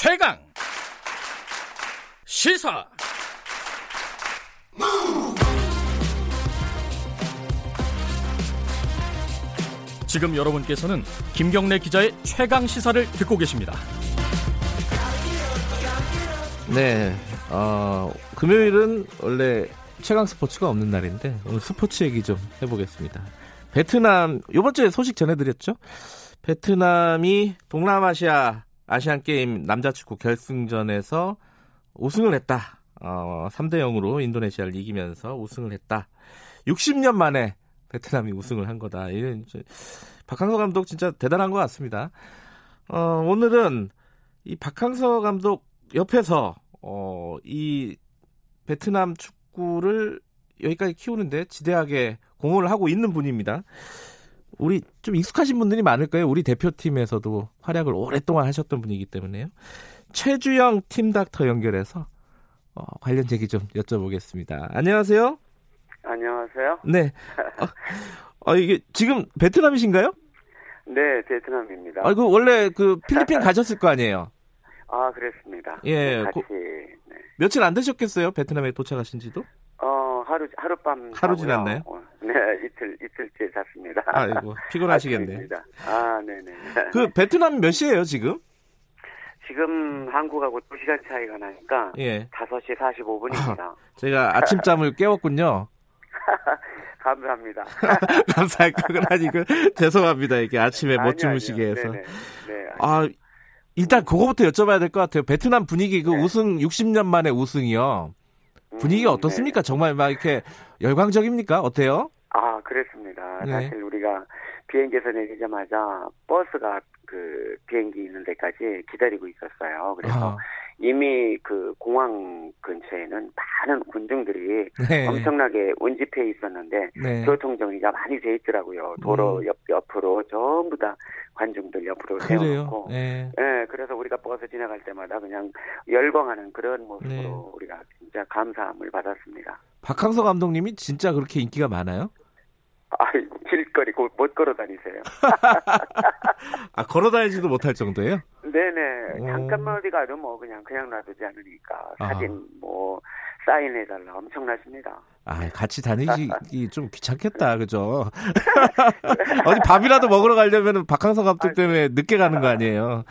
최강 시사 지금 여러분께서는 김경래 기자의 최강 시사를 듣고 계십니다. 네, 어, 금요일은 원래 최강 스포츠가 없는 날인데 오늘 스포츠 얘기 좀 해보겠습니다. 베트남 이번 주에 소식 전해드렸죠. 베트남이 동남아시아 아시안 게임 남자 축구 결승전에서 우승을 했다. 어, 3대 0으로 인도네시아를 이기면서 우승을 했다. 60년 만에 베트남이 우승을 한 거다. 이건 박항서 감독 진짜 대단한 것 같습니다. 어, 오늘은 이 박항서 감독 옆에서 어, 이 베트남 축구를 여기까지 키우는데 지대하게 공헌을 하고 있는 분입니다. 우리 좀 익숙하신 분들이 많을 거예요. 우리 대표팀에서도 활약을 오랫동안 하셨던 분이기 때문에요. 최주영 팀닥터 연결해서 어, 관련 얘기 좀 여쭤보겠습니다. 안녕하세요. 안녕하세요. 네. 어, 어, 이게 지금 베트남이신가요? 네, 베트남입니다. 아, 그 원래 그 필리핀 가셨을 거 아니에요? 아, 그랬습니다. 예. 같이 고, 네. 며칠 안 되셨겠어요? 베트남에 도착하신지도? 어, 하루 하룻밤 하루. 지났나요? 어, 네, 이틀 이틀째 잤습니다. 아이고, 피곤하시겠네. 아, 네, 네. 그 베트남 몇 시예요, 지금? 지금 한국하고 2시간 차이가 나니까 예. 5시 45분입니다. 제가 아침잠을 깨웠군요. 감사합니다. 감사할 건 아니고 죄송합니다. 이게 아침에 못 아니요, 주무시게 아니요. 해서. 네네. 네. 아, 일단 그거부터 여쭤봐야 될 것 같아요. 베트남 분위기 그 네. 우승 60년 만에 우승이요. 분위기가 음, 어떻습니까? 네. 정말 막 이렇게 열광적입니까? 어때요? 아, 그랬습니다. 네. 사실 우리가 비행기에서 내리자마자 버스가 그 비행기 있는 데까지 기다리고 있었어요. 그래서 아, 이미 그 공항 근처에는 많은 군중들이 네. 엄청나게 운집해 있었는데 네. 교통 정리가 많이 돼 있더라고요. 도로 음. 옆 옆으로 전부 다 관중들 옆으로. 세워놓고. 네. 예, 그래서 우리가 버스 지나갈 때마다 그냥 열광하는 그런 모습으로 네. 우리가 진짜 감사함을 받았습니다. 박항서 감독님이 진짜 그렇게 인기가 많아요? 아, 길거리 곧못 걸어 다니세요. 아, 걸어 다니지도 못할 정도예요? 네네. 오. 잠깐만 어디 가도 뭐 그냥 그냥 놔두지 않으니까 아. 사진 뭐 사인해달라 엄청나십니다. 아, 같이 다니기 좀 귀찮겠다, 그죠? 어디 밥이라도 먹으러 가려면 박항서 감독 때문에 늦게 가는 거 아니에요?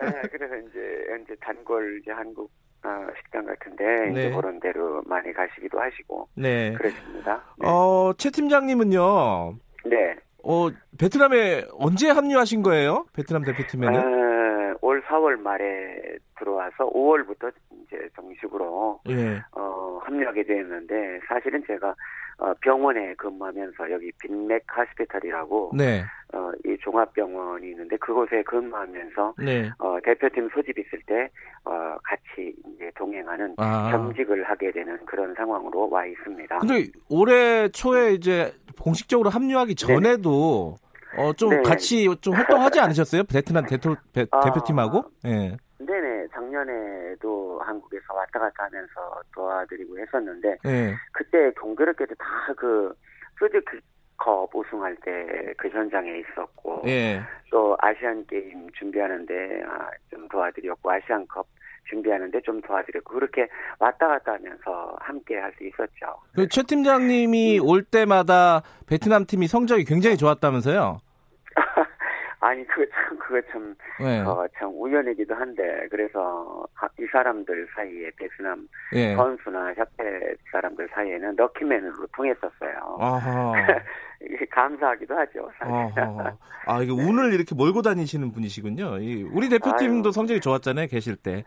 네, 그래서 이제 이제 단골 이제 한국 어, 식당 같은데 네. 이제 그런 데로 많이 가시기도 하시고 네. 그렇습니다. 네. 어, 최 팀장님은요, 네. 어, 베트남에 언제 합류하신 거예요? 베트남 대표팀에는? 어, 올 4월 말에 들어와서 5월부터 이제 정식으로 예. 어, 합류하게 되었는데 사실은 제가 어, 병원에 근무하면서 여기 빈맥 하스피탈이라고 네. 어, 이 종합병원이 있는데 그곳에 근무하면서 네. 어, 대표팀 소집 있을 때 어, 같이 이제 동행하는 아. 겸직을 하게 되는 그런 상황으로 와 있습니다. 근데 올해 초에 이제 공식적으로 합류하기 전에도 어, 좀 네. 같이 좀 활동하지 않으셨어요? 베트남 배- 아. 대표팀하고? 예. 네네 작년에도 한국에서 왔다 갔다 하면서 도와드리고 했었는데 예. 그때 공교롭게도 다 그 푸드컵 우승할 때 그 현장에 있었고 예. 또 아시안 게임 준비하는데 아, 좀 도와드렸고 아시안컵 준비하는데 좀 도와드렸고 그렇게 왔다 갔다 하면서 함께 할 수 있었죠. 그 최 팀장님이 올 때마다 베트남 팀이 성적이 굉장히 좋았다면서요? 아니 그거 참 그거 참, 예. 어, 참 우연이기도 한데 그래서 하- 이 사람들 사이에 베트남 예. 선수나 협회 사람들 사이에는 럭키맨으로 통했었어요. 감사하기도 하죠. 아, 이게 운을 이렇게 몰고 다니시는 분이시군요. 이 우리 대표팀도 아유. 성적이 좋았잖아요, 계실 때.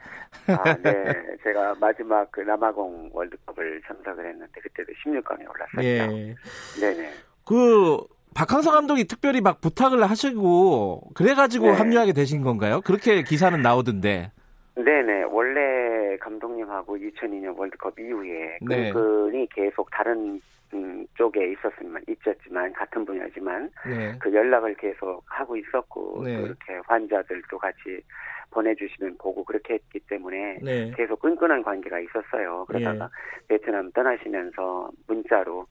아, 네. 제가 마지막 그 남아공 월드컵을 참석을 했는데 그때도 16강에 올랐었죠. 예. 네네. 그 박항서 감독이 특별히 막 부탁을 하시고 그래가지고 네. 합류하게 되신 건가요? 그렇게 기사는 나오던데. 네네. 원래 감독님하고 2002년 월드컵 이후에 네. 그분이 계속 다른 음, 쪽에 있었지만 있었지만 같은 분야지만 네. 그 연락을 계속 하고 있었고 네. 또 이렇게 환자들도 같이 보내주시면 보고 그렇게 했기 때문에 네. 계속 끈끈한 관계가 있었어요. 그러다가 베트남 떠나시면서 문자로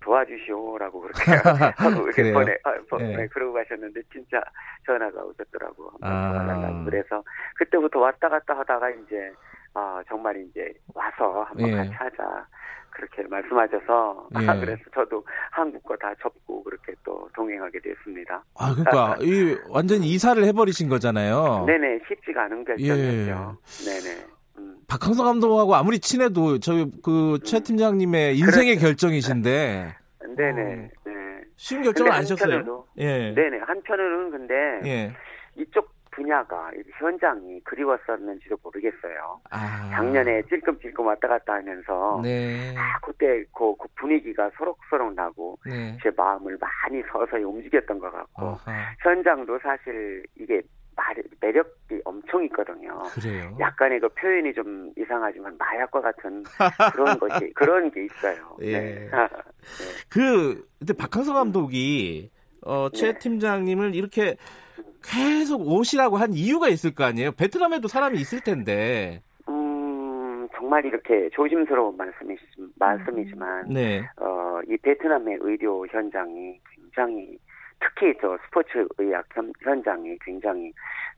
도와주시오라고 그렇게 하고 이렇게 보내, 아, 네. 네. 그러고 가셨는데 진짜 전화가 오셨더라고. 아. 그래서 그때부터 왔다 갔다 하다가 이제 아 정말 이제 와서 한번 예. 같이 하자. 그렇게 말씀하셔서 예. 그래서 저도 한국 거 다 접고 그렇게 또 동행하게 됐습니다. 아 그러니까 이 완전 이사를 해버리신 거잖아요. 네네 쉽지가 않은 결정이었죠. 예. 네네. 음. 박항서 감독하고 아무리 친해도 저희 그최 음. 팀장님의 인생의 그렇죠. 결정이신데. 네네. 어. 네. 쉬운 결정을 안 하셨어요. 예. 네네. 한편으로는 근데 예. 이쪽 분야가 현장이 그리웠었는지도 모르겠어요. 아. 작년에 찔끔찔끔 왔다 갔다 하면서 네. 아, 그때 그, 그, 분위기가 소록소록 나고 네. 제 마음을 많이 서서히 움직였던 것 같고 어하. 현장도 사실 이게 매력이 엄청 있거든요. 그래요. 약간의 그 표현이 좀 이상하지만 마약과 같은 그런 것이 그런 게 있어요. 예. 네. 네. 그 근데 박항서 감독이 어, 최 네. 팀장님을 이렇게 계속 오시라고 한 이유가 있을 거 아니에요? 베트남에도 사람이 있을 텐데. 음, 정말 이렇게 조심스러운 말씀이, 말씀이지만, 네. 어, 이 베트남의 의료 현장이 굉장히, 특히 저 스포츠 의학 현장이 굉장히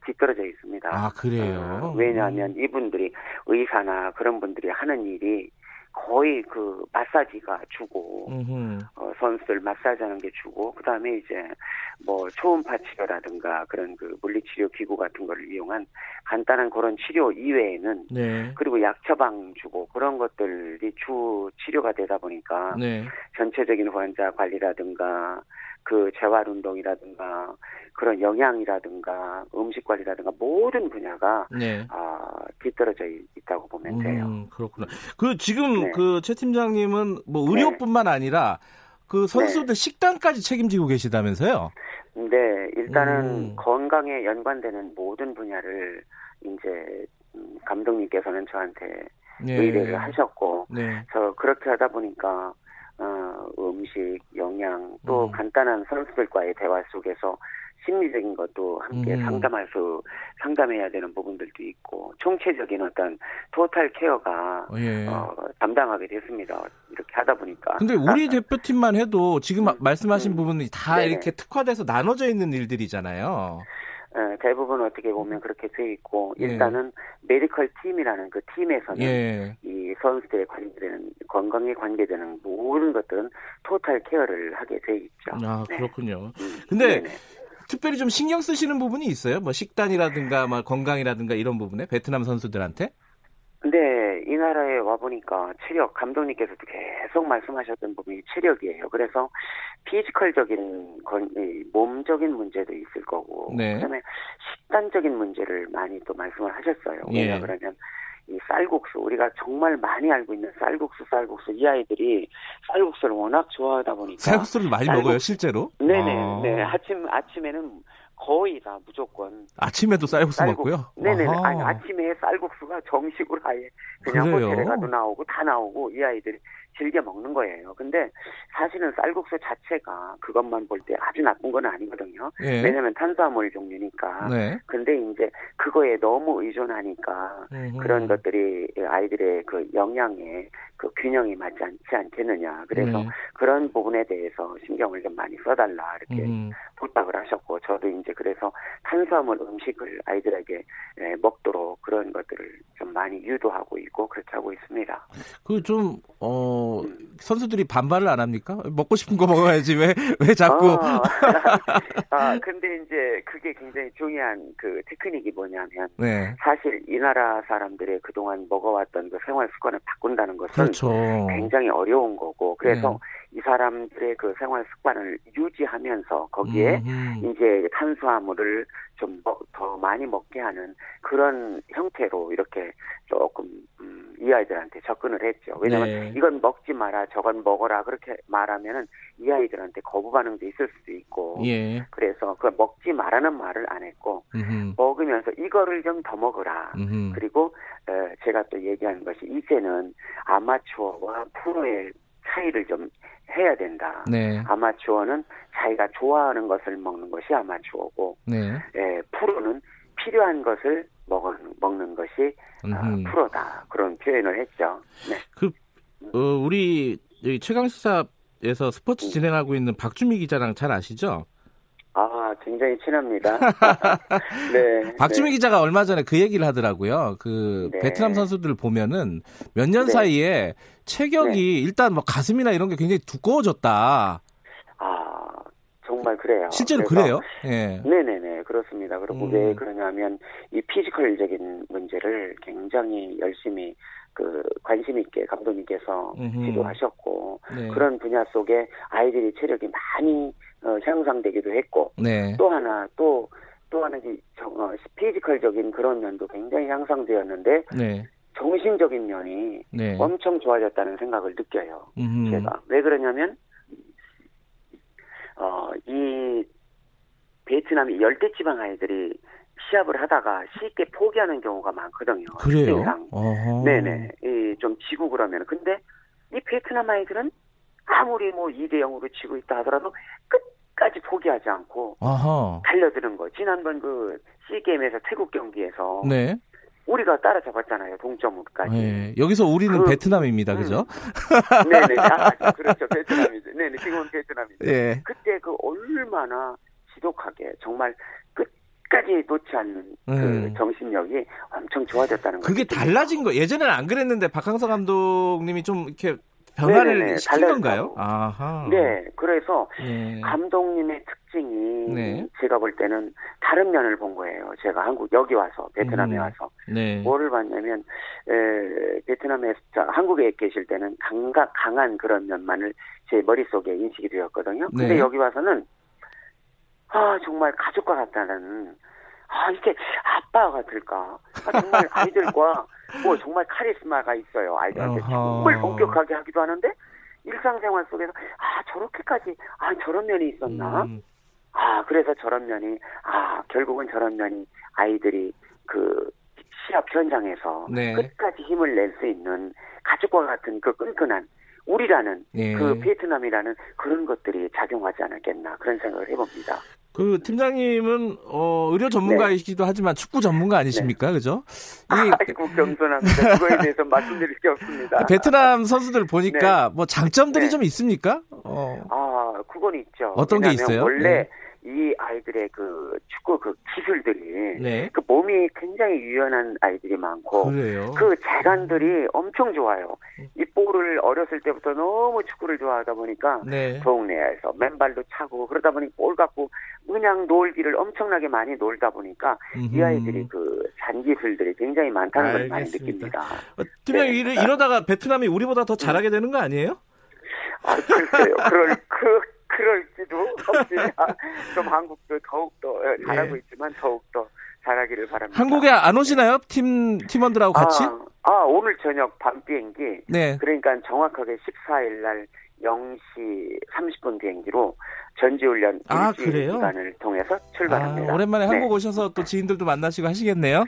뒤떨어져 있습니다. 아, 그래요? 어, 왜냐하면 이분들이 의사나 그런 분들이 하는 일이 거의 그 마사지가 주고 어, 선수들 마사지하는 게 주고 그 다음에 이제 뭐 초음파 치료라든가 그런 그 물리치료 기구 같은 거를 이용한 간단한 그런 치료 이외에는 네. 그리고 약 처방 주고 그런 것들이 주 치료가 되다 보니까 네. 전체적인 환자 관리라든가 그 재활 운동이라든가 그런 영양이라든가 음식 관리라든가 모든 분야가 네. 아, 뒤떨어져 있다고 보면 돼요. 음, 그렇구나. 그 지금 네. 그최 팀장님은 뭐 의료뿐만 네. 아니라 그 선수들 네. 식단까지 책임지고 계시다면서요? 네, 일단은 음. 건강에 연관되는 모든 분야를 이제 음, 감독님께서는 저한테 네. 의뢰를 하셨고, 네. 저 그렇게 하다 보니까 어, 음식, 영양, 또 음. 간단한 선수들과의 대화 속에서 심리적인 것도 함께 음. 상담할 수 상담해야 되는 부분들도 있고 총체적인 어떤 토탈 케어가 어, 예. 어, 담당하게 됐습니다. 이렇게 하다 보니까. 근데 우리 대표팀만 해도 지금 음. 말씀하신 음. 부분이 다 네네. 이렇게 특화돼서 나눠져 있는 일들이잖아요. 예, 대부분 어떻게 보면 그렇게 돼 있고 예. 일단은 메디컬 팀이라는 그 팀에서는 예. 이 선수들에 관계되는 건강에 관계되는 모든 것들은 total care를 하게 돼 있죠. 아 네. 그렇군요. 음, 근데 네네. 특별히 좀 신경 쓰시는 부분이 있어요? 뭐 식단이라든가 뭐 건강이라든가 이런 부분에 베트남 선수들한테? 네, 이 나라에 와보니까 체력, 감독님께서도 계속 말씀하셨던 부분이 체력이에요. 그래서 physical적인, 건, 몸적인 문제도 있을 거고, 네. 그 다음에 식단적인 문제를 많이 또 말씀을 하셨어요. 예. 왜냐 그러면 이 쌀국수 우리가 정말 많이 알고 있는 쌀국수 쌀국수 이 아이들이 쌀국수를 워낙 좋아하다 보니까 쌀국수를 많이 쌀국수, 먹어요 실제로? 네네 아. 네 아침 아침에는 거의 다 무조건 아침에도 쌀국수 쌀국, 먹고요. 네네 아니 아침에 쌀국수가 정식으로 아예 그냥 그래요? 호텔에 가도 나오고 다 나오고 이 아이들이 즐겨 먹는 거예요. 근데 사실은 쌀국수 자체가 그것만 볼 때 아주 나쁜 건 아니거든요. 예. 왜냐하면 탄수화물 종류니까. 네. 근데 이제 그거에 너무 의존하니까 음흠. 그런 것들이 아이들의 그 영양에 그 균형이 맞지 않지 않겠느냐. 그래서 네. 그런 부분에 대해서 신경을 좀 많이 써달라 이렇게 음. 부탁을 하셨고 저도 이제 그래서 탄수화물 음식을 아이들에게 예, 먹도록 그런 것들을 좀 많이 유도하고 있고 그렇게 하고 있습니다. 그좀 어, 음. 선수들이 반발을 안 합니까? 먹고 싶은 거 먹어야지 왜 왜 자꾸? 어. 아 근데 이제 그게 굉장히 중요한 그 테크닉이 뭐냐면 네. 사실 이 나라 사람들의 그동안 먹어왔던 그 생활 습관을 바꾼다는 것은 그렇죠. 굉장히 어려운 거고 그래서 네. 이 사람들의 그 생활 습관을 유지하면서 거기에 음흠. 이제 탄수화물을 좀 더 많이 먹게 하는 그런 형태로 이렇게 조금 음, 이 아이들한테 접근을 했죠. 왜냐하면 네. 이건 먹지 마라, 저건 먹어라 그렇게 말하면은 이 아이들한테 거부 반응도 있을 수도 있고. 예. 그래서 그 먹지 말라는 말을 안 했고 음흠. 먹으면서 이거를 좀 더 먹으라. 음흠. 그리고 어, 제가 또 얘기하는 것이 이제는 아마추어와 프로의 차이를 좀 해야 된다. 네. 아마추어는 자기가 좋아하는 것을 먹는 것이 아마추어고, 네. 예, 프로는 필요한 것을 먹는, 것이 어, 프로다. 그런 표현을 했죠. 네. 그 어, 우리 최강 시사 스포츠에서 스포츠 진행하고 있는 박주미 기자랑 잘 아시죠? 아, 굉장히 친합니다. 네. 박주미 네. 기자가 얼마 전에 그 얘기를 하더라고요. 그 네. 베트남 선수들 보면은 몇년 네. 사이에 체격이 네. 일단 뭐 가슴이나 이런 게 굉장히 두꺼워졌다. 아, 정말 그래요. 실제로 그래요? 예. 네네네, 그렇습니다. 그리고 음. 왜 그러냐면 이 피지컬적인 문제를 굉장히 열심히 그 관심 있게 감독님께서 음흠. 지도하셨고 네. 그런 분야 속에 아이들이 체력이 많이 어, 향상되기도 했고 네. 또 하나 또또 하나 이 어, 피지컬적인 그런 면도 굉장히 향상되었는데 네. 정신적인 면이 네. 엄청 좋아졌다는 생각을 느껴요. 음흠. 제가 왜 그러냐면 어, 이 베트남이 열대 지방 아이들이 시합을 하다가 쉽게 포기하는 경우가 많거든요. 그래요? 네네. 이, 좀 지고 그러면. 근데 이 베트남 아이들은 아무리 뭐 2대 0으로 지고 있다 하더라도 끝까지 포기하지 않고 아하. 달려드는 거. 지난번 그 C게임에서 태국 경기에서 네. 우리가 따라잡았잖아요. 동점까지. 네. 여기서 우리는 그, 베트남입니다. 그죠? 음. 네네. 아, 그렇죠. 베트남이죠. 네네. 지금은 베트남이죠. 네. 그때 그 얼마나 지독하게 정말 끝까지 놓지 않는 그 음. 정신력이 엄청 좋아졌다는 거죠. 그게 달라진 거. 예전에는 안 그랬는데 박항서 감독님이 좀 이렇게 변화를 네네네, 시킨 달라졌다고. 건가요? 아하. 네, 그래서 네. 감독님의 특 징이 네. 제가 볼 때는 다른 면을 본 거예요. 제가 한국 여기 와서 베트남에 음. 와서 네. 뭐를 봤냐면 에, 베트남에 자, 한국에 계실 때는 강가, 강한 그런 면만을 제 머릿속에 인식이 되었거든요. 근데 네. 여기 와서는 아 정말 가족과 같다는 아 이게 아빠가 될까? 아, 정말 아이들과 뭐 정말 카리스마가 있어요. 아이들한테 어허. 정말 본격하게 하기도 하는데 일상생활 속에서 아 저렇게까지 아 저런 면이 있었나? 음. 아 그래서 저런 면이 아 결국은 저런 면이 아이들이 그 시합 현장에서 네. 끝까지 힘을 낼 수 있는 가족과 같은 그 끈끈한 우리라는 예. 그 베트남이라는 그런 것들이 작용하지 않았겠나 그런 생각을 해봅니다. 그 팀장님은 어, 의료 전문가이시기도 네. 하지만 축구 전문가 아니십니까, 네. 그죠? 이, 아이고 겸손합니다. 그거에 대해서 말씀드릴 게 없습니다. 베트남 선수들 보니까 네. 뭐 장점들이 네. 좀 있습니까? 어. 아, 그건 있죠. 어떤 게 있어요? 원래 네. 이 아이들의 그 축구 그 기술들이 네. 그 몸이 굉장히 유연한 아이들이 많고 그래요? 그 재간들이 엄청 좋아요. 이 볼을 어렸을 때부터 너무 축구를 좋아하다 보니까 네. 동네에서 맨발도 차고 그러다 보니 볼 갖고 그냥 놀기를 엄청나게 많이 놀다 보니까 음흠. 이 아이들이 그 잔기술들이 굉장히 많다는 걸 많이 느낍니다. 어, 팀장 네. 이러다가 베트남이 우리보다 더 잘하게 되는 거 아니에요? 아, 글쎄요. 그럴 그 그럴지도 없습니다. 좀 한국도 더욱더 잘하고 예. 있지만 더욱더 잘하기를 바랍니다. 한국에 안 오시나요? 팀, 팀원들하고 같이? 아, 아 오늘 저녁 밤 비행기. 네. 그러니까 정확하게 14일 날 0시 30분 비행기로 전지훈련 아, 기간을 통해서 출발합니다. 아, 오랜만에 네. 한국 오셔서 또 지인들도 만나시고 하시겠네요?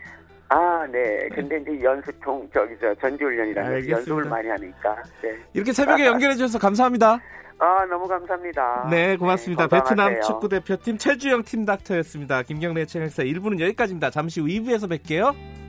아, 네. 근데 이제 연습통, 저기, 저, 전지 훈련이라는 연습을 많이 하니까. 네. 이렇게 새벽에 연결해 주셔서 감사합니다. 아, 너무 감사합니다. 네, 고맙습니다. 네, 베트남 축구 대표팀 최주영 팀 닥터였습니다. 김경래 채널사 1부는 여기까지입니다. 잠시 후 2부에서 뵐게요.